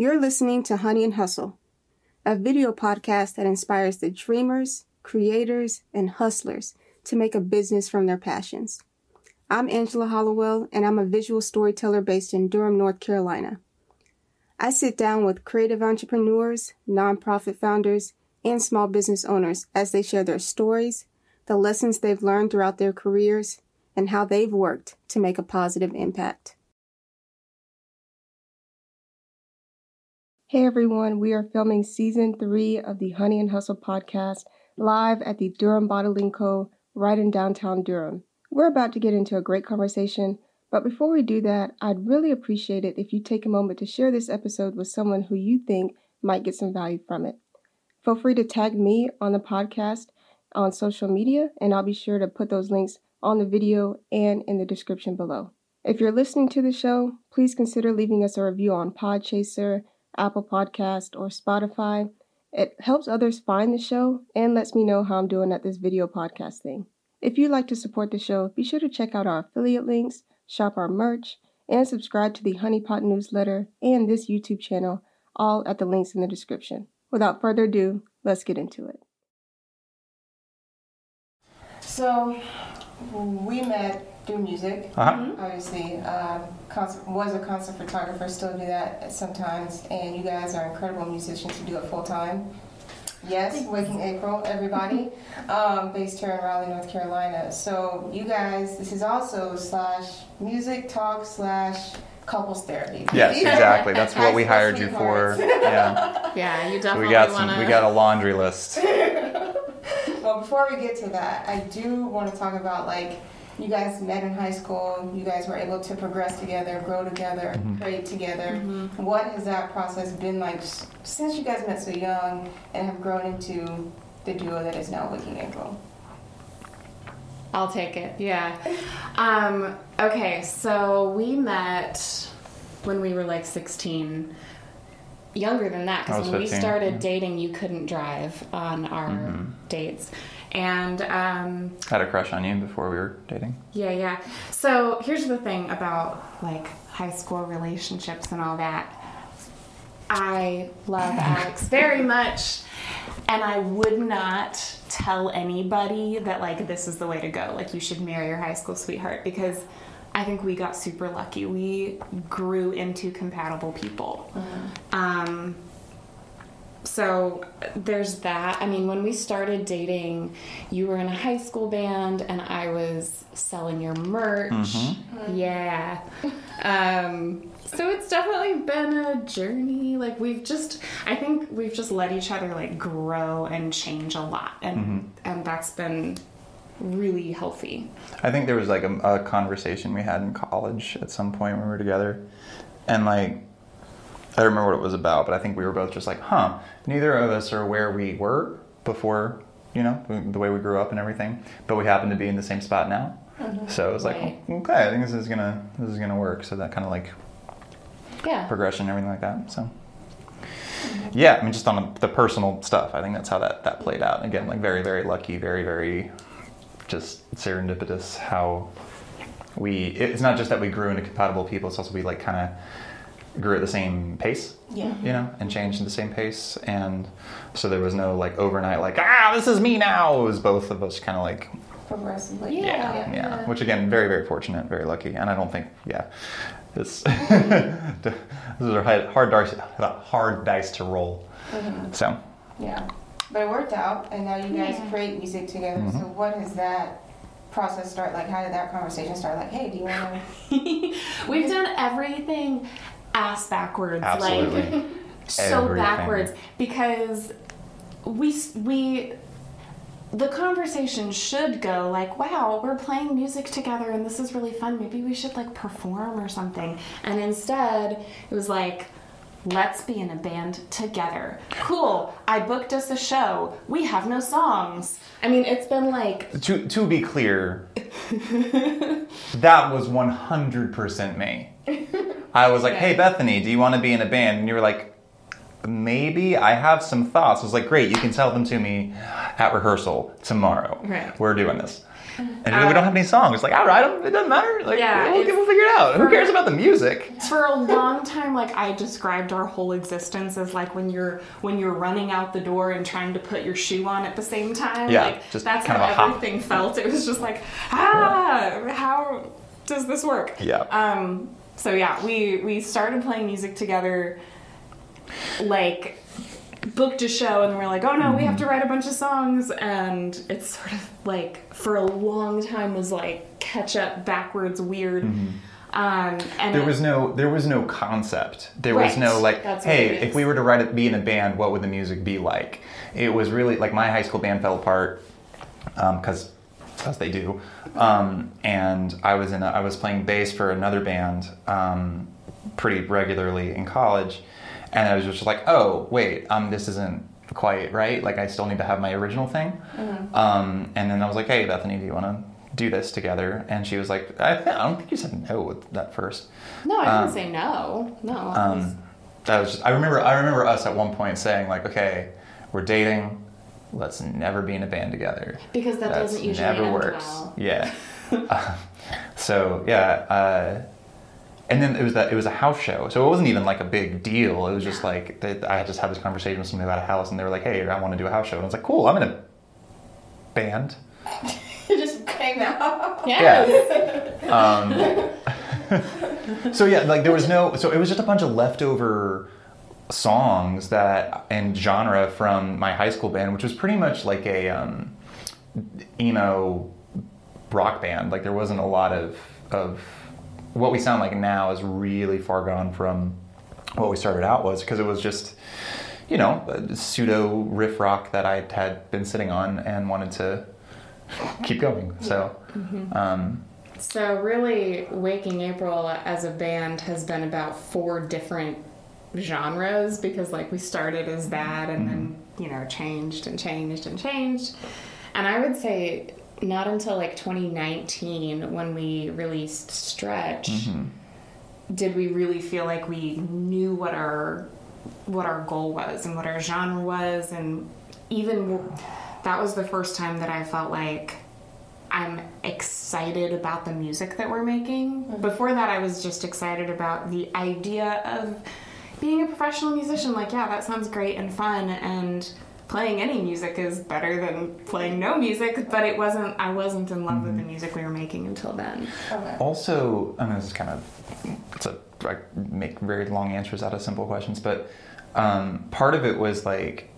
You're listening to Honey and Hustle, a video podcast that inspires the dreamers, creators, and hustlers to make a business from their passions. I'm Angela Hollowell, and I'm a visual storyteller based in Durham, North Carolina. I sit down with creative entrepreneurs, nonprofit founders, and small business owners as they share their stories, the lessons they've learned throughout their careers, and how they've worked to make a positive impact. Hey everyone, we are filming season three of the Honey and Hustle podcast live at the Durham Bottling Co. right in downtown Durham. We're about to get into a great conversation, but before we do that, I'd really appreciate it if you take a moment to share this episode with someone who you think might get some value from it. Feel free to tag me on the podcast on social media, and I'll be sure to put those links on the video and in the description below. If you're listening to the show, please consider leaving us a review on Podchaser Apple Podcast, or Spotify. It helps others find the show and lets me know how I'm doing at this video podcast thing. If you'd like to support the show, be sure to check out our affiliate links, shop our merch, and subscribe to the Honeypot newsletter and this YouTube channel, all at the links in the description. Without further ado, let's get into it. So, we met do music. Uh-huh. Mm-hmm. Obviously, um, concert, was a concert photographer, still do that sometimes. And you guys are incredible musicians who do it full time. Yes, Waking April, everybody, um, based here in Raleigh, North Carolina. So you guys, this is also slash music talk slash couples therapy. Yes, exactly. That's what we hired you for. Yeah. Yeah, you So definitely we got want some. We got a laundry list. well, before we get to that, I do want to talk about like you guys met in high school. You guys were able to progress together, grow together, Mhm. create together. Mm-hmm. What has that process been like since you guys met so young and have grown into the duo that is now Waking April? I'll take it. Yeah. Um, okay, so we met when we were like 16. Younger than that, because when we started yeah. dating, you couldn't drive on our Mhm. dates. And um, Had a crush on you before we were dating. Yeah, yeah. So here's the thing about like high school relationships and all that. I love Alex very much, and I would not tell anybody that like this is the way to go. Like you should marry your high school sweetheart because I think we got super lucky. We grew into compatible people. Um, so there's that. I mean, when we started dating, you were in a high school band and I was selling your merch. Mhm. Yeah. Um, so it's definitely been a journey. Like we've just, I think we've just let each other like grow and change a lot, and and that's been really healthy. I think there was like a, a conversation we had in college at some point when we were together, and like I don't remember what it was about, but I think we were both just like, huh, neither of us are where we were before, you know, the way we grew up and everything, but we happen to be in the same spot now. Mm-hmm. So it was like, Right. okay, I think this is gonna this is gonna work. So that kind of like Yeah. progression and everything like that. So mm-hmm. yeah, I mean, just on the personal stuff, I think that's how that that played out. Again, like very very lucky, very very just serendipitous how we. It's not just that we grew into compatible people; it's also we like kind of grew at the same pace. Yeah. You know, and changed at the same pace, and so there was no like overnight like ah this is me now. It was both of us kind of like Progressively. Yeah. yeah, yeah, Which again, very, very fortunate, very lucky, and I don't think, yeah, this these are hard hard dice, hard dice to roll. Mhm. So Yeah. But it worked out, and now you guys Yeah. create music together. Mhm. So what has that process start? Like, how did that conversation start? Like, hey, do you want to? We've done everything ass backwards. Like so Everything. backwards because we we the conversation should go like wow we're playing music together and this is really fun maybe we should like perform or something and instead it was like let's be in a band together. Cool. I booked us a show. We have no songs. I mean, it's been like To to be clear, that was one hundred percent me. I was like, "Hey Bethany, do you want to be in a band?" And you were like, "Maybe." I have some thoughts. I was like, "Great, you can tell them to me at rehearsal tomorrow. Right. We're doing this." And you're we don't have any songs. Like, all right, it doesn't matter. Like, Yeah, we'll, we'll figure it out. Who cares about the music? for a long time like i described our whole existence as like when you're when you're running out the door and trying to put your shoe on at the same time Yeah, like just that's kind how of a hop. everything felt it was just like ah how does this work Yeah. um so yeah we we started playing music together like booked a show and we're like oh no we have to Mm-hmm. write a bunch of songs and it's sort of like for a long time was like catch up backwards weird um and Mm-hmm. There it- was no there was no concept. There was no like, That's hey, if we were to write it, be in a band, what would the music be like? It was really like my high school band fell apart because as they do, um, and I was in a, I was playing bass for another band um, pretty regularly in college, and I was just like, oh wait, um, this isn't quite right. Like I still need to have my original thing. Mm-hmm. Um, and then I was like, hey Bethany, do you want to do this together? And she was like, I, th- I don't think you said no with that first. No, I didn't Um, say no. No. I was- Um, that was just, I remember I remember us at one point saying like, okay, we're dating, let's never be in a band together. because that That's doesn't usually never works. well. Yeah. Uh, so yeah, uh, and then it was that it was a house show, so it wasn't even like a big deal. It was just like they, I just had this conversation with somebody about a house, and they were like, "Hey, I want to do a house show," and I was like, "Cool, I'm in a band." just hang out. Yes. Um, so yeah, like there was no, so it was just a bunch of leftover songs that and genre from my high school band, which was pretty much like a um, emo rock band. Like there wasn't a lot of of what we sound like now is really far gone from what we started out was because it was just you know pseudo riff rock that I had been sitting on and wanted to keep going. So. Um, So really, Waking April as a band has been about four different genres because like we started as that and then you know changed and changed and changed, and I would say not until like 2019 when we released Stretch mm-hmm. did we really feel like we knew what our what our goal was and what our genre was and even that was the first time that I felt like I'm excited about the music that we're making. Mm-hmm. Before that, I was just excited about the idea of being a professional musician. Like, yeah, that sounds great and fun, and playing any music is better than playing no music. But it wasn't. I wasn't in love with the music we were making until then. Also, I mean, this is kind of it's a I make very long answers out of simple questions, but um, part of it was like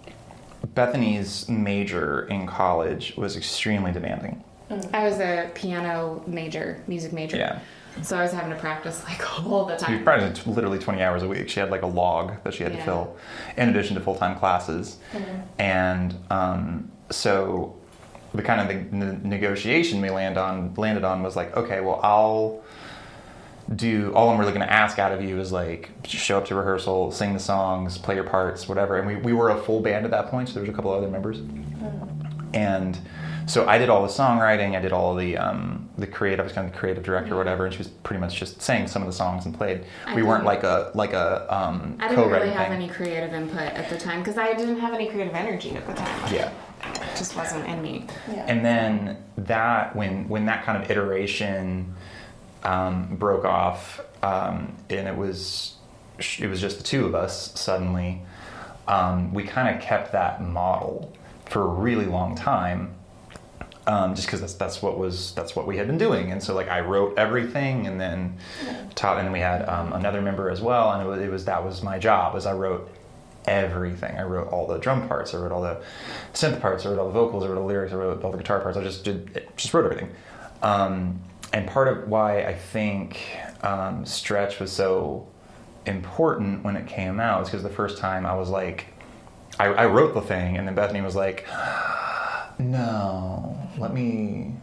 Bethany's major in college was extremely demanding. I was a piano major, music major. Yeah. So I was having to practice like all the She time. practicing literally 20 hours a week. She had like a log that she had to fill in addition to full time classes. And um, so the kind of the ne- negotiation we land on landed on was like, okay, well, I'll do all I'm really going to ask out of you is like show up to rehearsal, sing the songs, play your parts, whatever. And we, we were a full band at that point, so there was a couple other members. And so I did all the songwriting, I did all the um, the creative, I was kind of the creative director or whatever, and she was pretty much just sang some of the songs and played. I we weren't like a like a um, I didn't really have thing. any creative input at the time because I didn't have any creative energy at the time. Yeah. It just wasn't in me. Yeah. And then that when when that kind of iteration um, broke off, um, and it was it was just the two of us suddenly. Um, we kind of kept that model for a really long time, um, just because that's that's what was that's what we had been doing. And so like I wrote everything, and then taught, and then we had um, another member as well, and it was, it was that was my job was I wrote everything. I wrote all the drum parts, I wrote all the synth parts, I wrote all the vocals, I wrote all the lyrics, I wrote all the guitar parts. I just did just wrote everything. Um, and part of why I think um, Stretch was so important when it came out is because the first time I was like, I, I wrote the thing, and then Bethany was like, "No, let me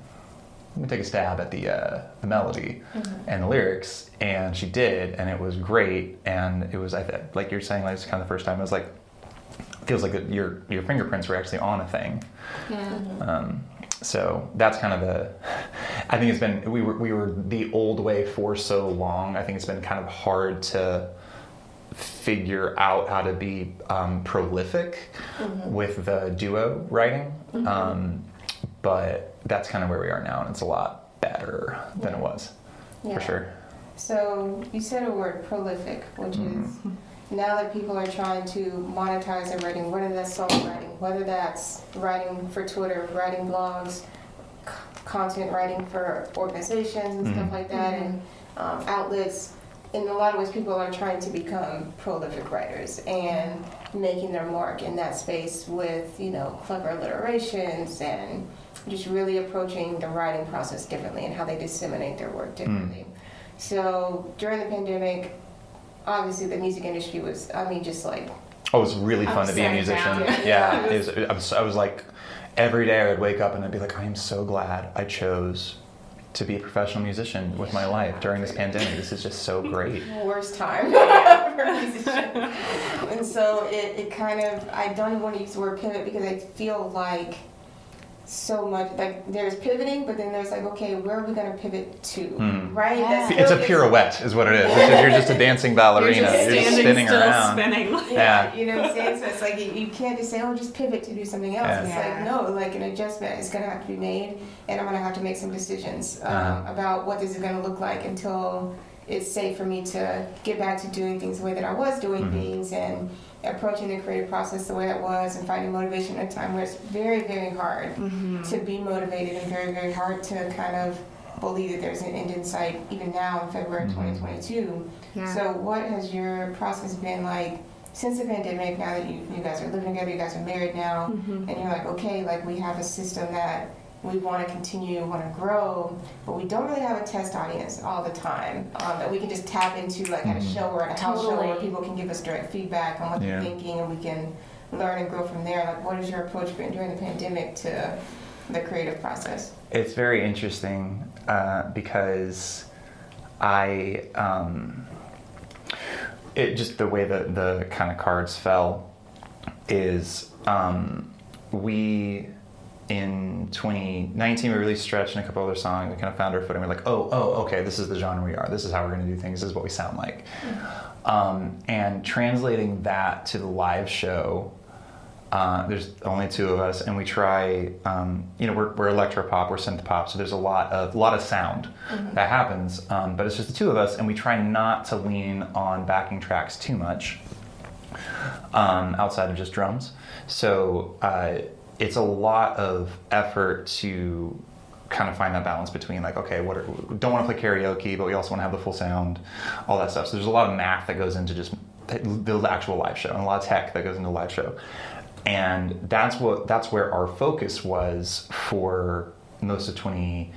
let me take a stab at the uh, the melody and the lyrics, and she did, and it was great, and it was I th- like you're saying, like it's kind of the first time it was like feels like that your your fingerprints were actually on a thing. Yeah. Um, so that's kind of the. I think it's been we were we were the old way for so long. I think it's been kind of hard to figure out how to be um, prolific with the duo writing. Um, but that's kind of where we are now, and it's a lot better than it was Yeah. for sure. So you said a word prolific, which is now that people are trying to monetize their writing, whether that's songwriting, whether that's writing for Twitter, writing blogs, c- content writing for organizations and stuff Mhm. like that, and um, outlets. In a lot of ways, people are trying to become prolific writers and making their mark in that space with, you know, clever alliterations and just really approaching the writing process differently and how they disseminate their work hmm. differently. So during the pandemic, obviously the music industry was, I mean, just like, Oh, it was really fun to be a musician. Yeah, was, I, was, I was like, every day I would wake up and I'd be like, I am so glad I chose to be a professional musician with my life during this pandemic. This is just so great. worst time for a musician. And so it, it kind of, I don't even want to use the word pivot because I feel like so much, like there's pivoting, but then there's like, okay, where are we going to pivot to? Hmm. Right? Yeah. That's It's a pirouette, is what it is. It's just- You're just a dancing ballerina. You're just You're just standing spinning still, around. spinning. Yeah, Yeah. you know what I'm saying? So it's like you, you can't just say, oh, just pivot to do something else. Yeah. It's Yeah. like, no, like an adjustment is going to have to be made, and I'm going to have to make some decisions um, Uh-huh. about what this is going to look like until it's safe for me to get back to doing things the way that I was doing Mhm. things and approaching the creative process the way it was and finding motivation at a time where it's very, very hard Mm-hmm. to be motivated and very, very hard to kind of believe that there's an end in sight even now in February Mhm. 2022. Yeah. So, what has your process been like since the pandemic? Now that you, you guys are living together, you guys are married now, Mhm. and you're like, okay, like we have a system that we want to continue, want to grow, but we don't really have a test audience all the time um, that we can just tap into, like at a Mhm. show or at a house show where people can give us direct feedback on what Yeah. they're thinking, and we can learn and grow from there. Like, what is your approach been during the pandemic to the creative process? It's very interesting uh, because I, um, it just the way that the kind of cards fell is um, we in 2019 we released Stretch and a couple other songs. We kind of found our footing. We're like, oh, oh, okay, this is the genre we are. This is how we're going to do things. This is what we sound like. Um, and translating that to the live show uh, there's only two of us, and we try. Um, you know, we're, we're electro pop, we're synth pop, so there's a lot of lot of sound that happens. Um, but it's just the two of us, and we try not to lean on backing tracks too much um, outside of just drums. So uh, it's a lot of effort to kind of find that balance between like, okay, what are, don't want to play karaoke, but we also want to have the full sound, all that stuff. So there's a lot of math that goes into just the actual live show, and a lot of tech that goes into the live show, and that's what that's where our focus was for most of 20,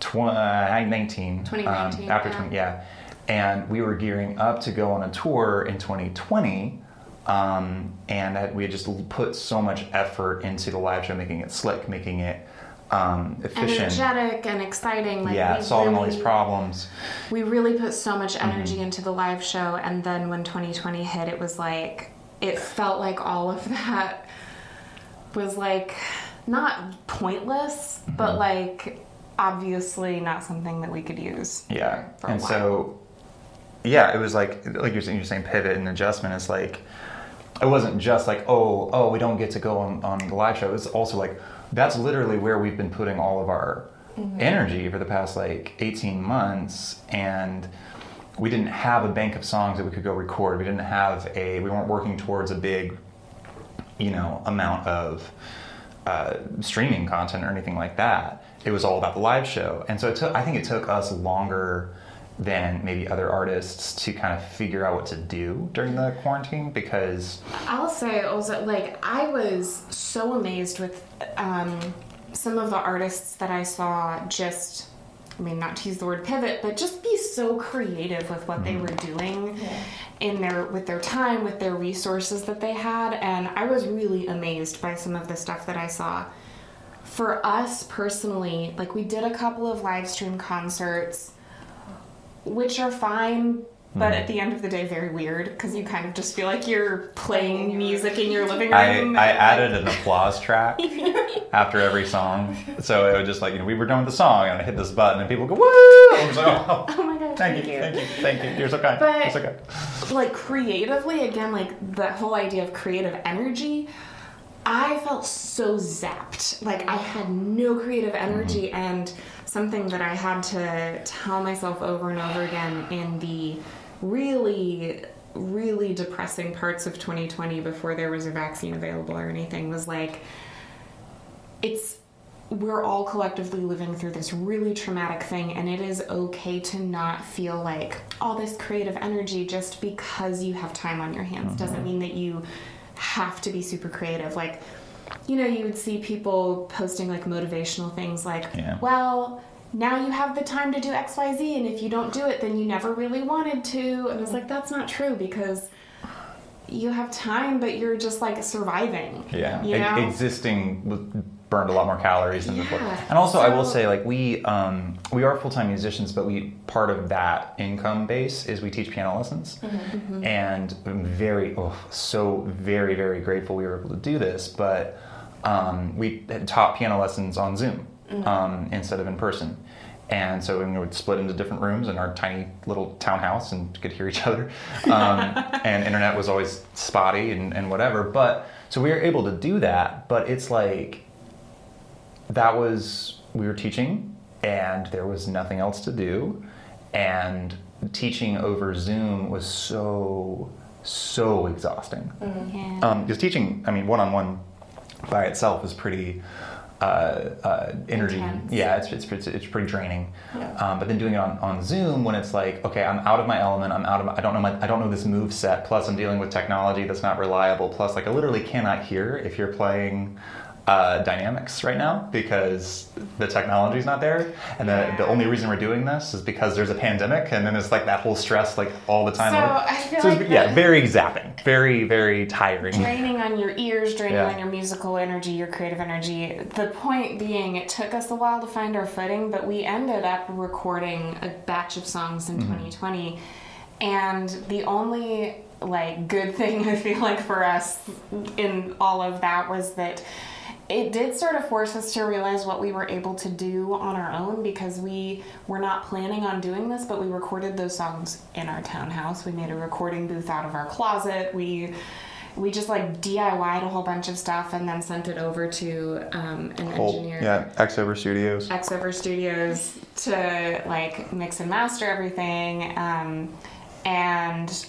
2019, 2019, um, after yeah. 20, yeah, and we were gearing up to go on a tour in 2020. Um, and we had just put so much effort into the live show, making it slick, making it um, efficient. Energetic and exciting. Like yeah, solving all these problems. We really put so much Mm-hmm. energy into the live show, and then when 2020 hit, it was like it felt like all of that was like not pointless, Mm-hmm. but like obviously not something that we could use. Yeah, for a and so yeah, it was like like you're saying, you're saying pivot and adjustment. It's like it wasn't just like oh oh we don't get to go on, on the live show. It's also like that's literally where we've been putting all of our energy for the past like 18 months. And we didn't have a bank of songs that we could go record. We didn't have a we weren't working towards a big you know amount of uh, streaming content or anything like that. It was all about the live show. And so it took i think it took us longer than maybe other artists to kind of figure out what to do during the quarantine because I'll say also, like, I was so amazed with um, some of the artists that I saw just, I mean, not to use the word pivot, but just be so creative with what they were doing in their with their time, with their resources that they had, and I was really amazed by some of the stuff that I saw. For us personally, like we did a couple of live stream concerts, which are fine, but Mm-hmm. at the end of the day, very weird because you kind of just feel like you're playing music in your living room. I and, added an applause track after every song. So it would just like, you know, we were done with the song and I hit this button and people go, woo! I like, oh, Oh my god! thank you, thank you, thank you. You're so kind. But- You're so kind. like creatively again like the whole idea of creative energy i felt so zapped like i had no creative energy and something that i had to tell myself over and over again in the really really depressing parts of 2020 before there was a vaccine available or anything was like it's we're all collectively living through this really traumatic thing and it is okay to not feel like all this creative energy just because you have time on your hands mm-hmm. doesn't mean that you have to be super creative like you know you would see people posting like motivational things like Yeah. well now you have the time to do xyz and if you don't do it then you never really wanted to and it's like that's not true because you have time but you're just like surviving Yeah, you E- existing burned a lot more calories than before. And also, I will say, like we um, we are full time musicians, but we part of that income base is we teach piano lessons, Mm-hmm. and I'm very oh so very very grateful we were able to do this. But um, we had taught piano lessons on Zoom Mm-hmm. um, instead of in person. And so we would split into different rooms in our tiny little townhouse and could hear each other. Um, and internet was always spotty and, and whatever. But so we were able to do that. But it's like that was we were teaching and there was nothing else to do and teaching over zoom was so so exhausting yeah. um, because teaching i mean one-on-one by itself is pretty uh, uh, energy Intense. yeah it's, it's, it's, it's pretty draining Yeah. um, but then doing it on, on zoom when it's like okay i'm out of my element i'm out of my, i don't know my i don't know this move set plus i'm dealing with technology that's not reliable plus like i literally cannot hear if you're playing uh, dynamics right now because the technology is not there and the, the only reason we're doing this is because there's a pandemic and then it's like that whole stress like all the time So, I feel So like yeah very zapping very very tiring draining on your ears, draining Yeah. on your musical energy, your creative energy. The point being, it took us a while to find our footing, but we ended up recording a batch of songs in 2020. And the only like good thing I feel like for us in all of that was that it did sort of force us to realize what we were able to do on our own because we were not planning on doing this, but we recorded those songs in our townhouse. We made a recording booth out of our closet. We we just like DIY'd a whole bunch of stuff and then sent it over to um, an Whole- engineer. yeah xover studios Xover Studios to like mix and master everything. Um, and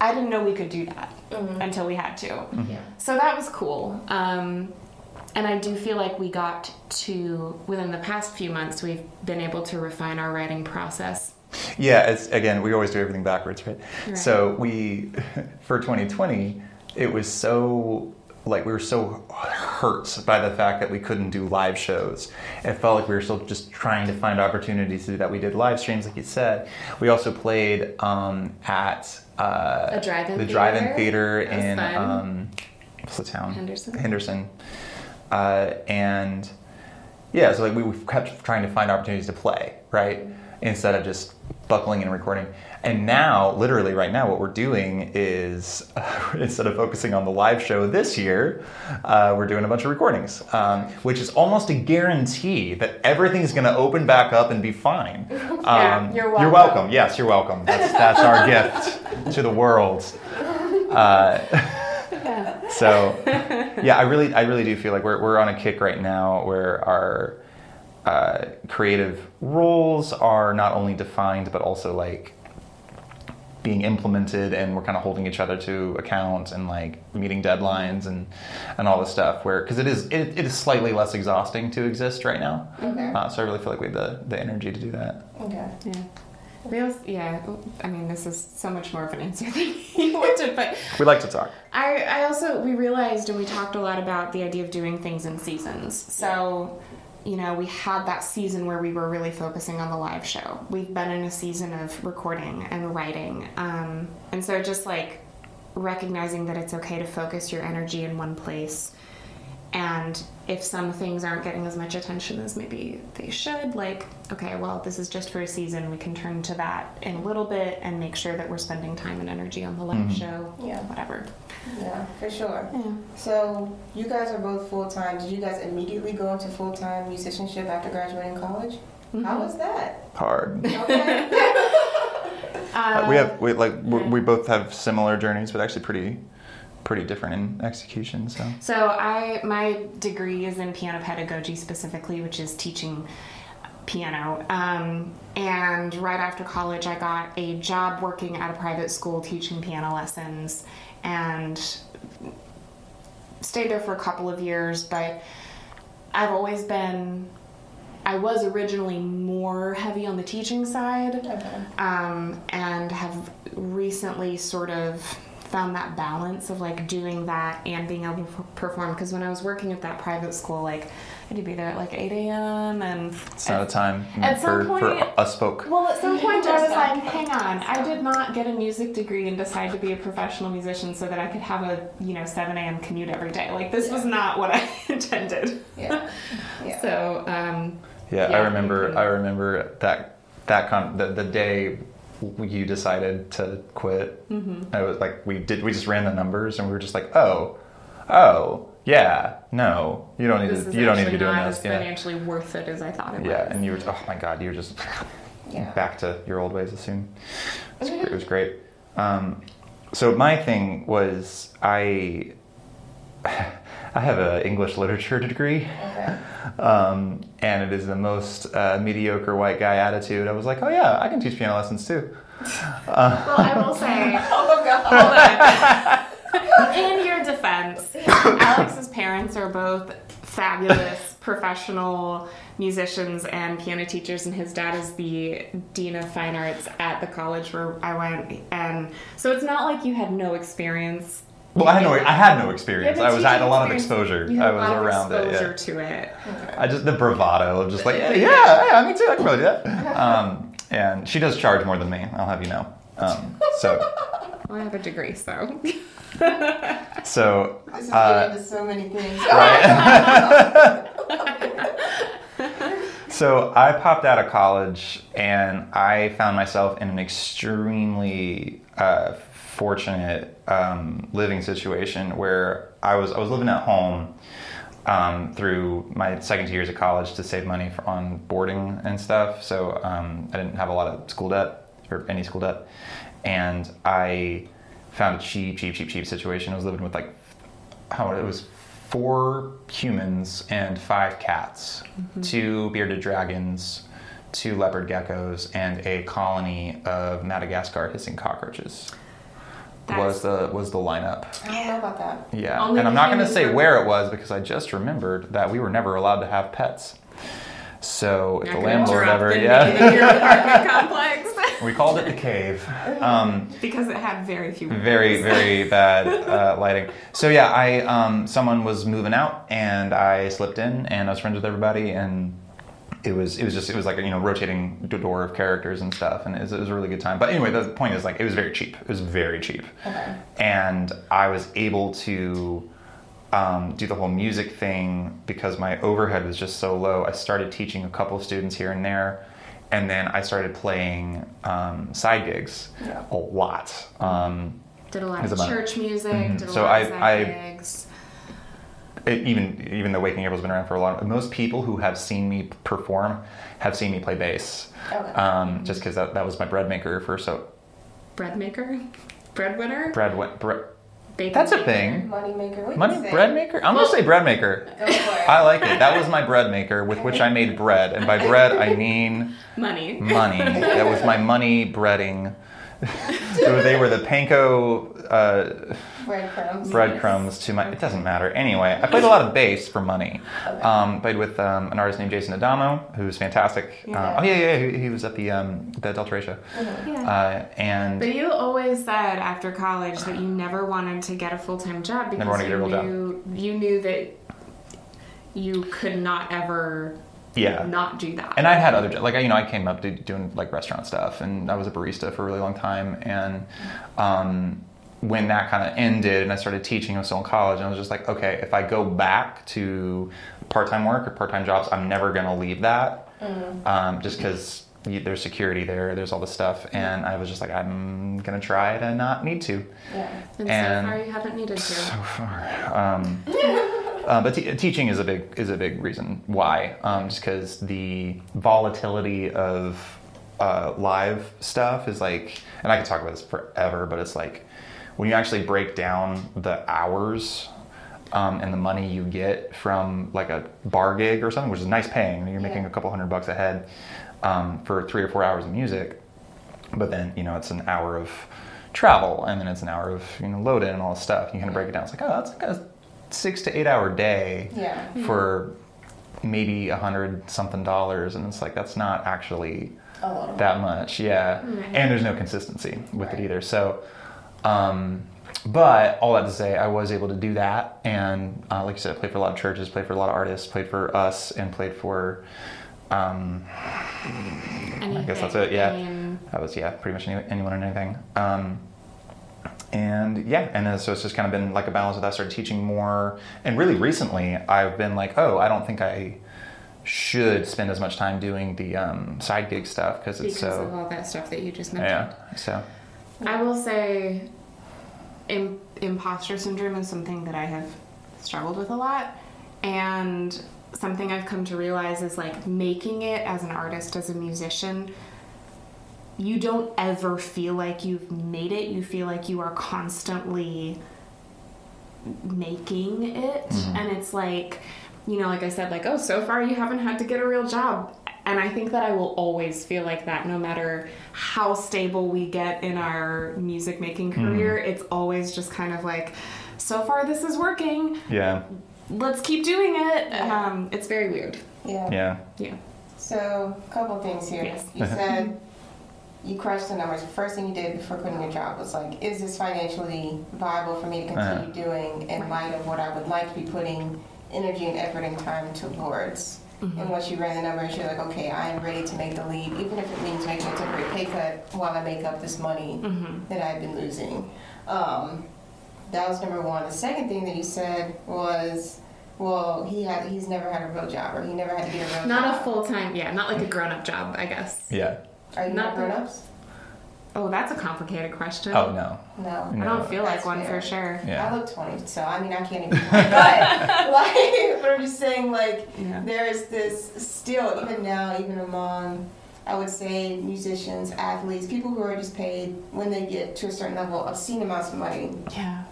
I didn't know we could do that until we had to. Yeah. So that was cool. Um, and I do feel like we got to, within the past few months, we've been able to refine our writing process. Yeah, it's again, we always do everything backwards, right? Right. So we, for 2020, it was so like we were so hurt by the fact that we couldn't do live shows. It felt like we were still just trying to find opportunities to do that. We did live streams, like you said. We also played um, at uh, A drive-in the drive-in theater. theater That was in um, what's the town? Henderson. Henderson, uh, and yeah, so like we we kept trying to find opportunities to play, right? Instead of just buckling and recording. And now, literally right now, what we're doing is instead of focusing on the live show this year, uh, we're doing a bunch of recordings, um, which is almost a guarantee that everything's going to open back up and be fine. Um, Yeah, you're You're welcome. welcome. Yes, you're welcome. That's, that's our gift to the world. Uh, so yeah, I really, I really do feel like we're, we're on a kick right now where our uh, creative roles are not only defined but also like being implemented, and we're kind of holding each other to account and like meeting deadlines and and all this stuff. Where because it is it, it is slightly less exhausting to exist right now. Okay. Uh, so I really feel like we have the the energy to do that. Okay. Yeah. We also, yeah, I mean, this is so much more of an answer than you wanted, but We like to talk. I, I also we realized and we talked a lot about the idea of doing things in seasons. So, you know, we had that season where we were really focusing on the live show. We've been in a season of recording and writing, um, and so just like recognizing that it's okay to focus your energy in one place and if some things aren't getting as much attention as maybe they should, like, okay, well, this is just for a season. We can turn to that in a little bit and make sure that we're spending time and energy on the live Mhm. show. Yeah. Whatever. Yeah, for sure. Yeah. So you guys are both full time. Did you guys immediately go into full time musicianship after graduating college? How was that? Hard. Okay. Uh, we have we like we we both have similar journeys, but actually pretty pretty different in execution. So So I my degree is in piano pedagogy specifically, which is teaching piano. Um, and right after college, I got a job working at a private school teaching piano lessons, and stayed there for a couple of years. But I've always been. I was originally more heavy on the teaching side okay. um, and have recently sort of found that balance of like doing that and being able to perform because when i was working at that private school like i had to be there at like 8 a.m and it's not a time at for, some for point- us folk. well at some point i was like hang on i did not get a music degree and decide to be a professional musician so that i could have a you know 7 a.m commute every day like this was not what i intended Yeah. Yeah. so um, Yeah, Yeah, I remember. can- I remember that that con the, the day you decided to quit. Mm-hmm. I was like, we did. We just ran the numbers, and we were just like, oh, oh, yeah, no, you don't need this to. You don't need to be doing not this. as Yeah, financially worth it as i thought it yeah, was and you were. Oh my god, you were just Yeah. back to your old ways as soon. It was great. Um, so my thing was I. I have an English literature degree. Okay. Um, and it is the most uh, mediocre white guy attitude. I was like, oh yeah, I can teach piano lessons too. well i will say Oh God. In your defense, Alex's parents are both fabulous professional musicians and piano teachers, and his dad is the dean of fine arts at the college where I went. And so it's not like you had no experience. Well, I had no, I had no experience. I was I had a lot of exposure. You had I a was around it. exposure Yeah. to it. I just the bravado of just like yeah, yeah, yeah, me too. I can really do that. Um, and she does charge more than me. I'll have you know. Um, so I have a degree, so. so This is Uh, getting to so many things. right. so I popped out of college and I found myself in an extremely uh, fortunate um, living situation where I was I was living at home um, through my second two years of college to save money for, on boarding and stuff. So um, I didn't have a lot of school debt or any school debt, and I found a cheap, cheap, cheap, cheap situation. I was living with like how it was four humans and five cats, two bearded dragons, two leopard geckos, and a colony of Madagascar hissing cockroaches. Was the was the lineup? I don't know about that. Yeah, Only and I'm not going to say where it was because I just remembered that we were never allowed to have pets. So if the landlord ever, the yeah, of your apartment complex we called it the cave. Um, because it had very few. very very bad uh, lighting so yeah i um, someone was moving out and i slipped in and i was friends with everybody and it was it was just it was like a, you know rotating door of characters and stuff and it was, it was a really good time but anyway the point is like it was very cheap it was very cheap Okay. and i was able to um, do the whole music thing because my overhead was just so low i started teaching a couple of students here and there and then i started playing um, side gigs Yeah. a lot um, Did a lot of church music. Mhm. Did a So lot I- of side I- gigs. It, even even though Waking April's been around for a long, most people who have seen me perform have seen me play bass. Okay. Um, just because that, that was my bread maker for so Bread maker, breadwinner. bread wa- bre- Bacon That's a thing. Money maker. We money say. bread maker. I'm gonna say bread maker. Go for it. I like it. That was my bread maker with which I made bread, and by bread I mean Money. money. That was my money breading. so they were the panko. Uh, Breadcrumbs. breadcrumbs to my. It doesn't matter. Anyway, I played a lot of bass for money. Um, played with um, an artist named Jason Adamo, who's fantastic. Yeah. Uh, oh yeah, yeah, he, he was at the um, the Delta show. Yeah. Uh, and But you always said after college that you never wanted to get a full time job because Never wanted to you get a real job. knew you knew that you could not ever yeah. not do that. And I had other like you know I came up to doing like restaurant stuff, and I was a barista for a really long time, and um, when that kind of ended and I started teaching, I was still in college, and I was just like, okay, if I go back to part time work or part time jobs, I'm never going to leave that um, just because there's security there, there's all this stuff. And I was just like, I'm going to try to not need to. Yeah. And, And- so far, you haven't needed to. So far. Um, uh, but te- teaching is a big is a big reason why. Um, just because the volatility of uh, live stuff is like, and I could talk about this forever, but it's like when you actually break down the hours um, and the money you get from like a bar gig or something, which is nice paying. You're making Yeah. a couple hundred bucks a head um, for three or four hours of music but then you know it's an hour of travel and then it's an hour of you know load in and all this stuff you kind of break it down it's like oh that's like a six to eight hour day Yeah. for maybe a hundred something dollars and it's like that's not actually that much yeah Right. and there's no consistency with Right. it either so um, but all that to say i was able to do that and uh, like you said I played for a lot of churches played for a lot of artists played for us and played for um, I guess that's it. Yeah, I mean, that was yeah, pretty much any, anyone and anything. Um, and yeah, and then, so it's just kind of been like a balance with that. I started teaching more, and really recently, I've been like, oh, I don't think I should spend as much time doing the um, side gig stuff because it's because of so all that stuff that you just mentioned. yeah. So I will say, Im- imposter syndrome is something that I have struggled with a lot, and something I've come to realize is like making it as an artist, as a musician. You don't ever feel like you've made it. You feel like you are constantly making it, mm-hmm. and it's like, you know, like I said, like, oh, so far you haven't had to get a real job. And I think that I will always feel like that no matter how stable we get in our music making mm-hmm. career. It's always just kind of like, so far this is working. yeah, Let's keep doing it. Yeah. Um, it's very weird. Yeah. yeah, Yeah. So, a couple things here. Yes. You said you crushed the numbers. The first thing you did before quitting your job was like, is this financially viable for me to continue doing in light of what I would like to be putting energy and effort and time towards? And once you ran the numbers, you're like, okay, I am ready to make the leap, even if it means making a temporary pay cut while I make up this money that I've been losing. Um, that was number one. The second thing that you said was, well, he had he's never had a real job, or he never had to get a real job. Not a full time, yeah, not like a grown up job, I guess. yeah. Are you Not not grown ups? Oh, that's a complicated question. Oh no, No. I don't feel like one fair. for sure. yeah, I look 20, so I mean, I can't even. but, like, but I'm just saying, like, Yeah. there is this still, even now, even among, I would say, musicians, athletes, people who are just paid when they get to a certain level, obscene amounts of money, Yeah.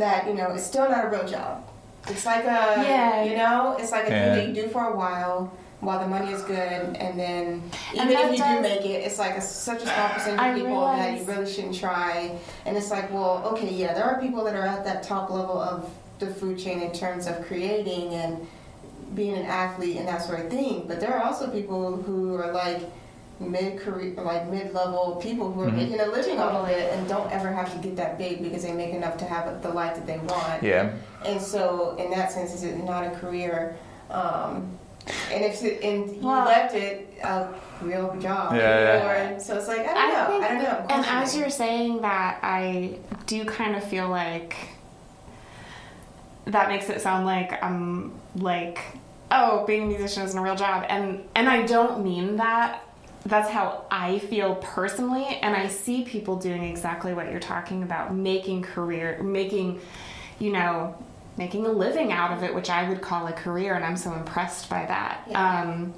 That, you know, it's still not a real job. It's like a, Yeah. you know, it's like a Yeah. thing that you do for a while. While the money is good, and then even And if you does- do make it, it's like a, such a small percentage I of people that you really shouldn't try. And it's like, well, okay, yeah, there are people that are at that top level of the food chain in terms of creating and being an athlete and that sort of thing. But there are also people who are like mid career, like mid level people who are Mhm. making a living off of it and don't ever have to get that big because they make enough to have the life that they want. yeah. And so, in that sense, is it not a career? Um, and if it, and you Well- left it a real job, Yeah, or, so it's like I don't know, think- I don't know. And as you're saying that, I do kind of feel like that makes it sound like I'm like, oh, being a musician isn't a real job, and and I don't mean that. That's how I feel personally, and I see people doing exactly what you're talking about, making career, making, you know, making a living out of it, which I would call a career, and I'm so impressed by that. Yeah. Um,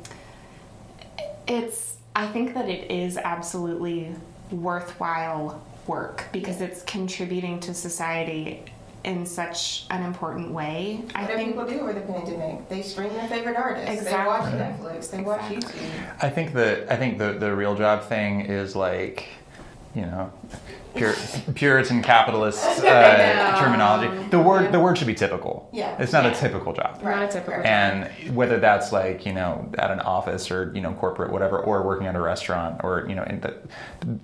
it's i think that it is absolutely worthwhile work because it's contributing to society in such an important way i What do think people do over the pandemic? They stream their favorite artists. Exactly. They watch Netflix. They watch Exactly. YouTube. I think the I think the the real job thing is like, you know, pure, Puritan capitalist uh, know. terminology. The word the word should be typical. Yeah. it's not Yeah. a typical job. Not a typical job. And whether that's like you know at an office or you know corporate whatever, or working at a restaurant, or you know in the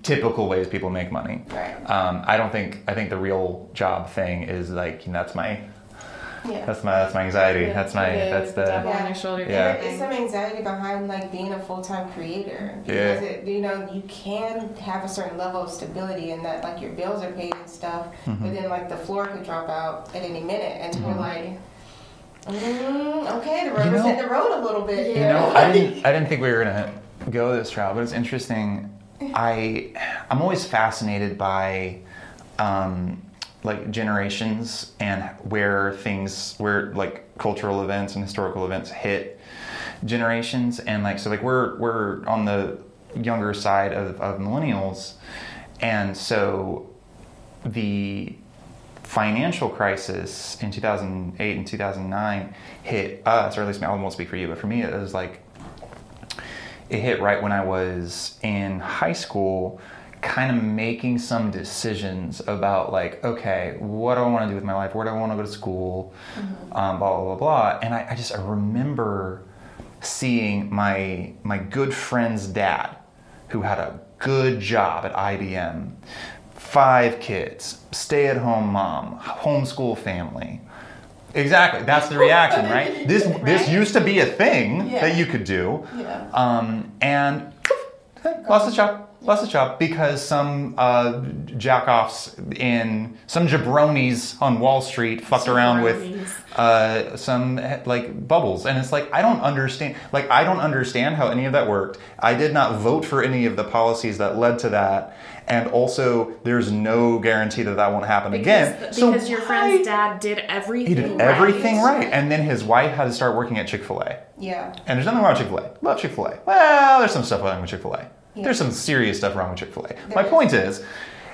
typical ways people make money. Right. Um, I don't think I think the real job thing is like you know, that's my Yeah. That's my that's my anxiety. Yeah, That's my the that's the devil on Yeah. your shoulder. Yeah. There is some anxiety behind like being a full time creator Yeah. because it, you know you can have a certain level of stability in that like your bills are paid and stuff, Mm-hmm. but then like the floor could drop out at any minute, and Mhm. you're like, mm, okay, the You rubber's know- hit the road a little bit. You know, I didn't I didn't think we were gonna go this route, but it's interesting. I I'm always fascinated by um, like generations and where things where like cultural events and historical events hit generations. And like so like we're we're on the younger side of, of millennials. And so the financial crisis in 2008 and 2009 hit us or at least I won't speak for you but for me it was like it hit right when I was in high school, kind of making some decisions about like, okay, what do I want to do with my life? Where do I want to go to school? Um, blah blah blah blah. And I, I just I remember seeing my my good friend's dad, who had a good job at IBM, five kids, stay at home mom, homeschool family. Exactly, that's the reaction, right? This this used to be a thing Yeah. that you could do. Yeah. Um, and lost the job. Lost the job because some uh, jackoffs in some jabronis on Wall Street fucked around with uh, some like bubbles, and it's like I don't understand. Like I don't understand how any of that worked. I did not vote for any of the policies that led to that, and also there's no guarantee that that won't happen again. Because, So your why- friend's dad did everything. he did right. everything right, and then his wife had to start working at Chick Fil A. Yeah. And there's nothing wrong with Chick fil A. Love Chick fil A. Well, there's some stuff wrong with Chick fil A. Yeah. There's some serious stuff wrong with Chick fil A. My is. point is,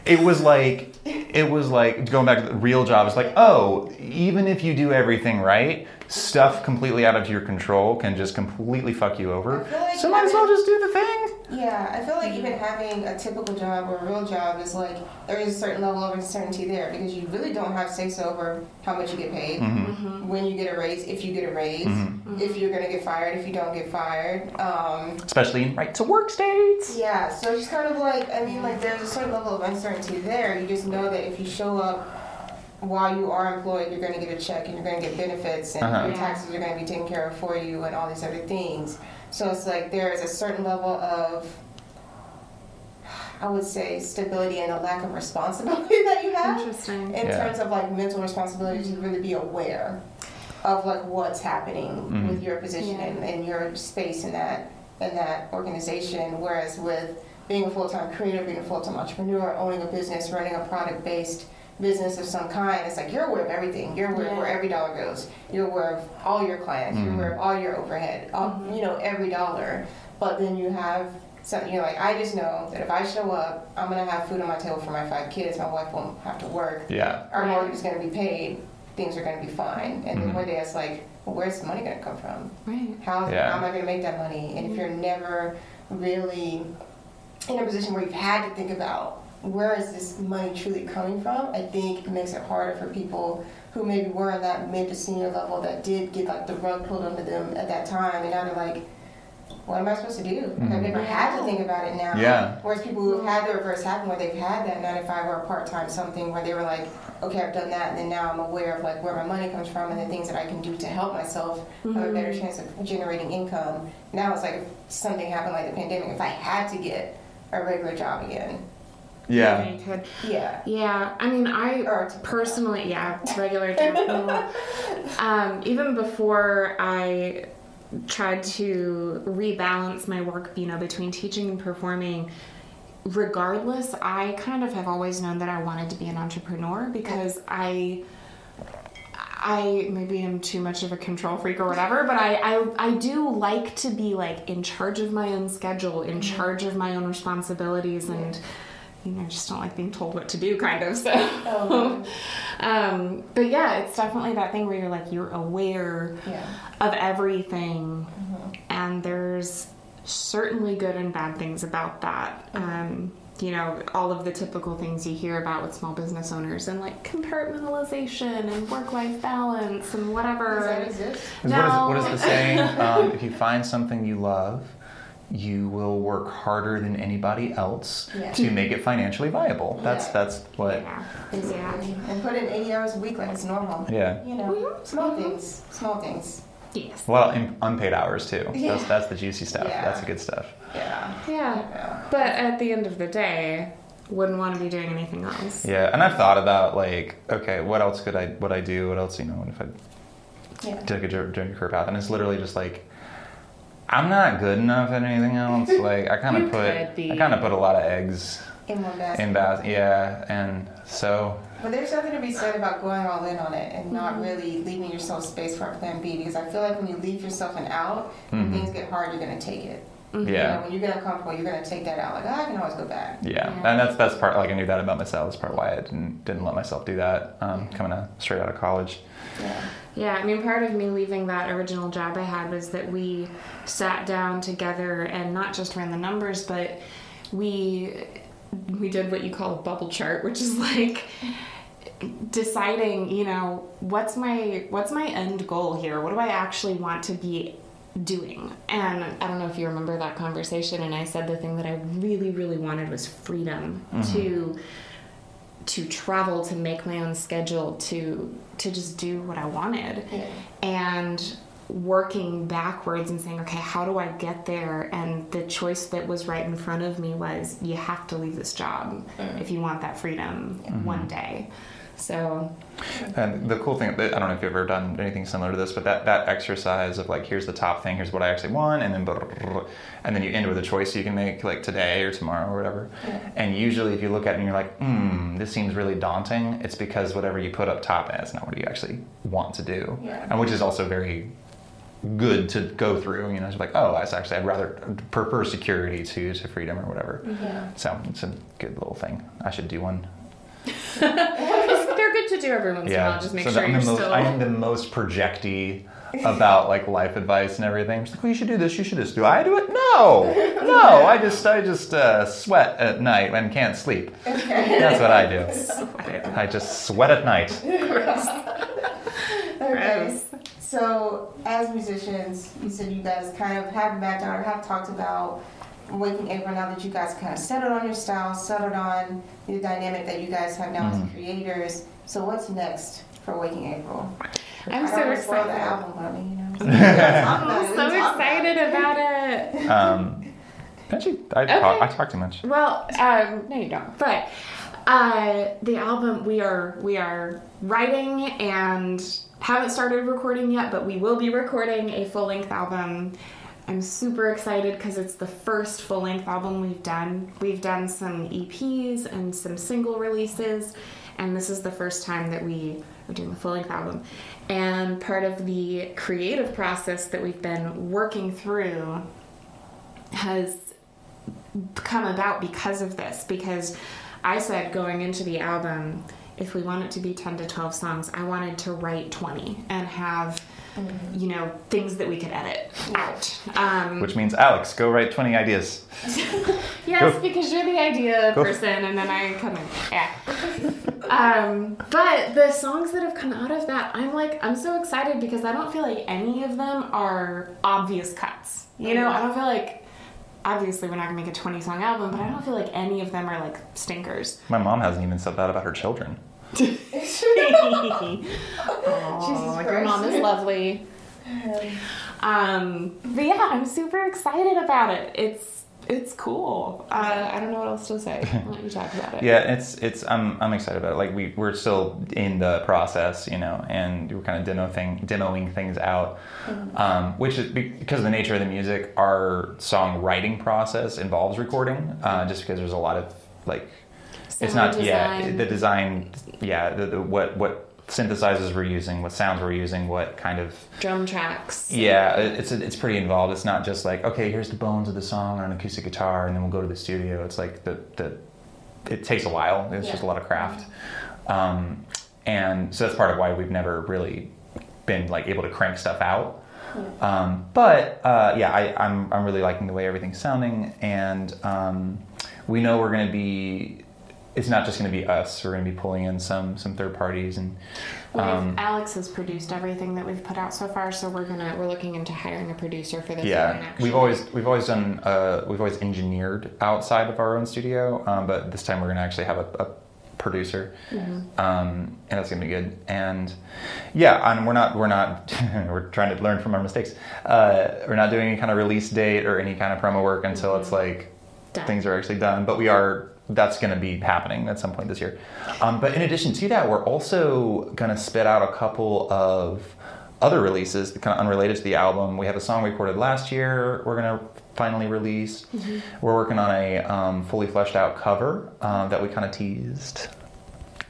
it was like, it was like, going back to the real job, it's like, oh, even if you do everything right, stuff completely out of your control can just completely fuck you over. like So might as well just do the thing. Yeah, I feel like even having a typical job or a real job is like there is a certain level of uncertainty there because you really don't have say so over how much you get paid, Mm-hmm. when you get a raise, if you get a raise, if you're gonna get fired, if you don't get fired. Um, Especially in right to work states. yeah, so it's just kind of like I mean, like there's a certain level of uncertainty there. You just know that if you show up while you are employed, you're going to get a check and you're going to get benefits and Uh-huh. your taxes are going to be taken care of for you and all these other things. So it's like there is a certain level of, I would say, stability and a lack of responsibility that you have Interesting. in Yeah. terms of like mental responsibility to really be aware of like what's happening Mhm. with your position Yeah. and, and your space in that in that organization. Whereas with being a full time creator, being a full time entrepreneur, owning a business, running a product based business of some kind, it's like you're aware of everything. You're aware of where every dollar goes. You're aware of all your clients. You're Mhm. aware of all your overhead. All, you know every dollar. But then you have something you're like, I just know that if I show up, I'm gonna have food on my table for my five kids. My wife won't have to work Yeah. our Right. mortgage is going to be paid, things are going to be fine. And then Mhm. one day it's like, well, where's the money going to come from? Right. How, Yeah. how am I going to make that money? And if you're never really in a position where you've had to think about where is this money truly coming from, I think it makes it harder for people who maybe were in that mid to senior level that did get like the rug pulled under them at that time, and now they're like, what am I supposed to do? Like, I've never had to think about it now. Yeah. Whereas people who have had the reverse happen, where they've had that nine to five or a part time something, where they were like, okay, I've done that, and then now I'm aware of like where my money comes from and the things that I can do to help myself have a better mm-hmm. chance of generating income. Now it's like if something happened like the pandemic, if I had to get a regular job again, Yeah. You could. yeah, Yeah, I mean, I Or personally, yeah, regular job. um, even before I tried to rebalance my work, you know, between teaching and performing, regardless, I kind of have always known that I wanted to be an entrepreneur because I. I maybe am too much of a control freak or whatever, but I, I I do like to be like in charge of my own schedule, in charge of my own responsibilities, and you know, just don't like being told what to do, kind of. So, Oh, um, but yeah, it's definitely that thing where you're like you're aware yeah, of everything, and there's certainly good and bad things about that. Um, you know, all of the typical things you hear about with small business owners and like compartmentalization and work life balance and whatever. does that exist? Is What, is, No. what is the saying? Um, if you find something you love, you will work harder than anybody else Yeah. to make it financially viable. That's Yeah. that's what. Yeah. Exactly. And put in 80 hours a week like it's normal. Yeah. You know, mm-hmm. small mm-hmm. things, small things. Yes. Well, in unpaid hours too. That's Yeah. that's the juicy stuff. Yeah. That's the good stuff. Yeah. Yeah. Yeah. But at the end of the day, wouldn't want to be doing anything else. Yeah, and I've thought about like, okay, what else could I what I do? What else you know? If I Yeah. took a jour- journey career path, and it's literally just like, I'm not good enough at anything else. Like I kind of put. I kind of put a lot of eggs In one basket. in bath. Yeah, and so But there's something to be said about going all in on it and Mm-hmm. not really leaving yourself space for a plan B because I feel like when you leave yourself an out, when Mhm. things get hard, you're going to take it. You know, yeah. when you get uncomfortable, you're going to take that out. Like, oh, I can always go back. Yeah, Yeah. and that's that's part like I knew that about myself. That's part why I didn't didn't let myself do that um, coming out, straight out of college. Yeah. Yeah, I mean, part of me leaving that original job I had was that we sat down together and not just ran the numbers, but we we did what you call a bubble chart, which is like deciding, you know, what's my what's my end goal here? What do I actually want to be doing? And I don't know if you remember that conversation and I said the thing that I really really wanted was freedom mm-hmm. to to travel, to make my own schedule, to to just do what I wanted Yeah. and working backwards and saying, okay, how do I get there? And the choice that was right in front of me was, you have to leave this job mm. if you want that freedom mm-hmm. one day. So, And the cool thing, I don't know if you've ever done anything similar to this, but that, that exercise of like, here's the top thing, here's what I actually want, and then and then you end with a choice you can make like today or tomorrow or whatever. And usually, if you look at it and you're like, hmm, this seems really daunting, it's because whatever you put up top is not what you actually want to do, Yeah. and which is also very good to go through. You know, it's like, oh, it's actually I'd rather prefer security to to freedom or whatever. Yeah. So it's a good little thing. I should do one. they're good to do every once in a while. Just make so sure I'm you're the most, still. I am the most projecty about like life advice and everything. She's like, well, you should do this. You should just do. I do it. No, no. I just I just uh, sweat at night and can't sleep. That's what I do. I just sweat at night. Okay. So, as musicians, you said you guys kind of have backed out or have talked about Waking April now that you guys kind of settled on your style, settled on the dynamic that you guys have now as creators. So, what's next for Waking April? I'm I so don't the excited. album, but I mean, you know. I'm so excited about it. Um, actually, I, Okay. talk, I talk too much. Well, um, no, you don't. But uh, the album we are we are writing and haven't started recording yet, but we will be recording a full length album. I'm super excited because it's the first full length album we've done. We've done some EPs and some single releases, and this is the first time that we are doing a full length album. And part of the creative process that we've been working through has come about because of this because I said going into the album if we want it to be 10 to 12 songs I wanted to write 20 and have you know things that we could edit out um, Which means Alex, go write 20 ideas. yes Go. because you're the idea Go. person and then I come in yeah um, but the songs that have come out of that I'm like I'm so excited because I don't feel like any of them are obvious cuts you know I don't feel like obviously we're not gonna make a 20 song album but I don't feel like any of them are like stinkers My mom hasn't even said that about her children. Oh, your mom is lovely. Um, but yeah, I'm super excited about it. It's it's cool. Uh, I don't know what else to say. Let you talk about it. Yeah, it's it's I'm I'm excited about it. Like we we're still in the process, you know, and we're kind of demo thing demoing things out, um, which is because of the nature of the music. Our songwriting process involves recording, uh, just because there's a lot of like it's Sound not yeah the design yeah the, the, what what synthesizers we're using, what sounds we're using, what kind of Drum tracks. yeah, it's it's pretty involved. It's not just like okay, here's the bones of the song on an acoustic guitar, and then we'll go to the studio. It's like the the it takes a while. It's just a lot of craft, um, and so that's part of why we've never really been like able to crank stuff out. Um, but uh, yeah, I, I'm I'm really liking the way everything's sounding, and um, we know we're going to be it's not just going to be us. We're going to be pulling in some some third parties and um, Alex has produced everything that we've put out so far, so we're gonna we're looking into hiring a producer for this. yeah, we've always we've always done uh, we've always engineered outside of our own studio, um, but this time we're going to actually have a, a producer, Mm-hmm. um, and that's going to be good. And yeah, and we're not we're not we're trying to learn from our mistakes. Uh, we're not doing any kind of release date or any kind of promo work until it's like Mm-hmm. Done. things are actually done. But we are that's going to be happening at some point this year. Um, but in addition to that, we're also going to spit out a couple of other releases, kind of unrelated to the album. We have a song we recorded last year. We're going to finally release. We're working on a um, fully fleshed out cover um, that we kind of teased.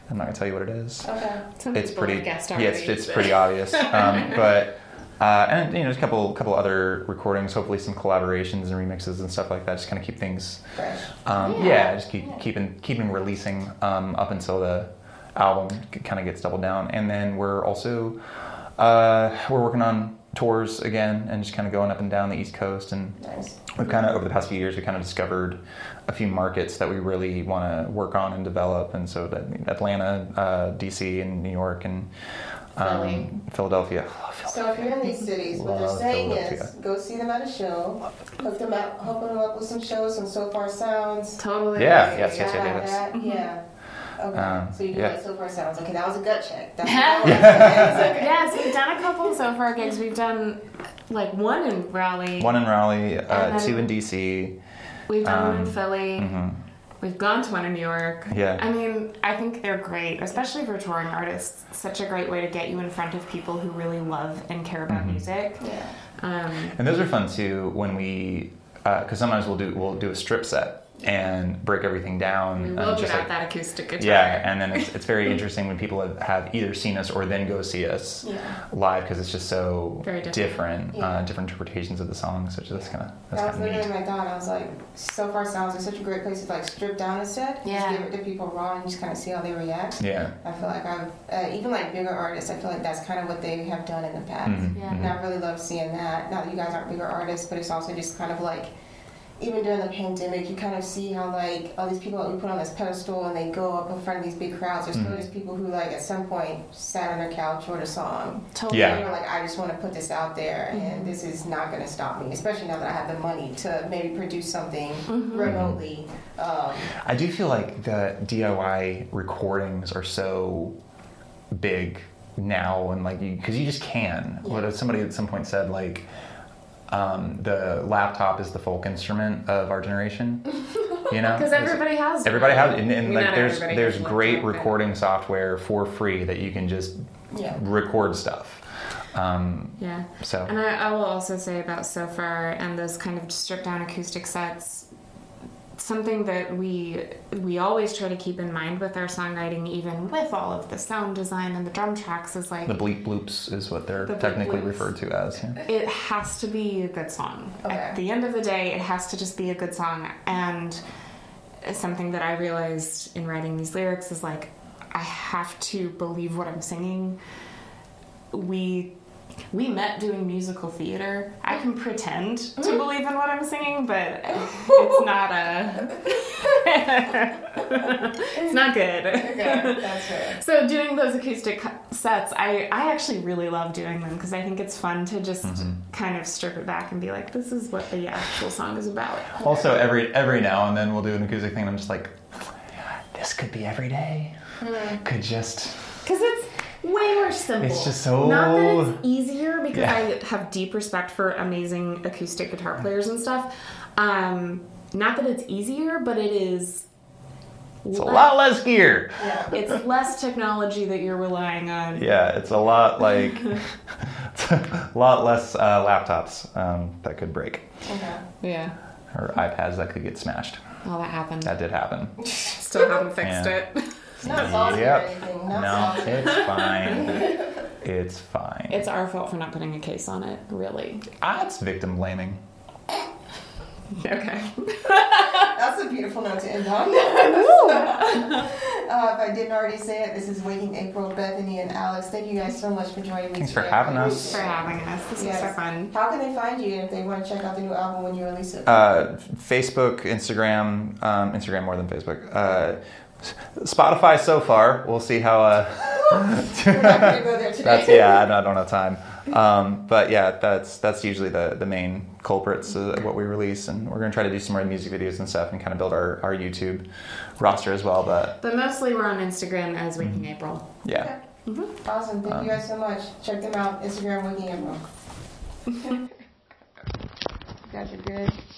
I'm not going to tell you what it is Okay. Some it's pretty guessed yeah it's, it's pretty obvious um, but uh, and you know there's a couple couple other recordings hopefully some collaborations and remixes and stuff like that just kind of keep things Fresh. um, yeah. Yeah. just keep keeping keeping releasing um, up until the album kind of gets doubled down and then we're also uh, we're working on tours again and just kind of going up and down the east coast and Nice. we've kind of over the past few years we kind of discovered a few markets that we really want to work on and develop and so that atlanta uh, dc and new york and Philly. um, philadelphia I So if you're in these cities, what they're saying is, go see them at a show, hook them up, hook them up with some shows, some Sofar Sounds. Totally. Yeah, yes, yes, Yeah, yes, yes. Yeah. Okay. Um, so you do yeah. like Sofar Sounds. Okay, that was a gut check. That's what that was. yes, we've done a couple Sofar gigs. We've done like one in Raleigh. one in raleigh uh, two in dc We've done one in um, Philly. mhm. We've gone to one in New York. Yeah. I mean, I think they're great, especially for touring artists. Such a great way to get you in front of people who really love and care about Mhm. music. Yeah. Um, and those are fun too when we because sometimes we'll do we'll do a strip set and break everything down we and will just like that acoustic guitar. Yeah, and then it's, it's very interesting when people have, have either seen us or then go see us Yeah. live because it's just so Very different. different, Yeah. uh, different interpretations of the songs. Which is kind of that's That was literally neat. my thought. I was like, Sofar Sounds is such a great place to like strip down a set. Yeah. Just give it to people raw and just kind of see how they react. Yeah. I feel like I've, uh, even like bigger artists, I feel like that's kind of what they have done in the past. Mhm, Yeah. mhm. And I really love seeing that. Not that you guys aren't bigger artists, but it's also just kind of like, even during the pandemic, you kind of see how like all these people that we put on this pedestal and they go up in front of these big crowds. There's Mhm. still these people who like at some point sat on their couch, wrote a song. Totally. Yeah. And they were like, I just want to put this out there, and this is not going to stop me. Especially now that I have the money to maybe produce something Mhm. remotely. Um, I do feel like the DIY recordings are so big now, and like because you, just can. What Yeah. if somebody at some point said like. Um, the laptop is the folk instrument of our generation, you know. Because everybody has. one. Everybody has, and, and like there's there's has one, great but- recording software for free that you can just yeah. record stuff. Um, Yeah. so And I, I will also say about Sofar and those kind of stripped down acoustic sets, something that we we always try to keep in mind with our songwriting, even with all of the sound design and the drum tracks, is like the bleep bloops is what they're The technically bloops. referred to as. Yeah. it has to be a good song. Okay. At the end of the day, it has to just be a good song. And something that I realized in writing these lyrics is like, I have to believe what I'm singing. We we met doing musical theater. I can pretend to believe in what I'm singing, but it's not a. it's not good. Okay, that's fair. So doing those acoustic sets, I, I actually really love doing them because I think it's fun to just Mm-hmm. kind of strip it back and be like, this is what the actual song is about. Also, every every now and then we'll do an acoustic thing. and I'm just like, this could be every day. Hmm. Could just Because it's way more simple. It's just so- Not that it's easier because Yeah. I have deep respect for amazing acoustic guitar players and stuff. Um, not that it's easier, but it is. it's a lot less gear. Yeah. It's less technology that you're relying on. Yeah, it's a lot like it's a lot less uh, laptops um, that could break Okay. Yeah. or iPads that could get smashed. Well, that happened. That did happen. Still haven't fixed Yeah. it. Not salty or Yep. anything. Not No, salty. it's fine. It's fine. It's our fault for not putting a case on it, really. ah, it's victim blaming. Okay. That's a beautiful note to end on. uh, if I didn't already say it, this is Waking April, Bethany, and Alex. Thank you guys so much for joining me. Thanks for having I us. for having us. This was so fun. How can they find you if they want to check out the new album when you release it? Uh, Facebook, Instagram, um, Instagram more than Facebook. Uh, Spotify so far. We'll see how. Uh, We're not gonna go there today. that's yeah. I don't, I don't have time. Um, but yeah, that's that's usually the the main culprits of what we release, and we're gonna try to do some more music videos and stuff, and kind of build our our YouTube roster as well. But But mostly we're on Instagram as Waking April. yeah, Awesome. Thank Um, you guys so much. Check them out. Instagram, Wiki Emerald. you guys are good. Cool.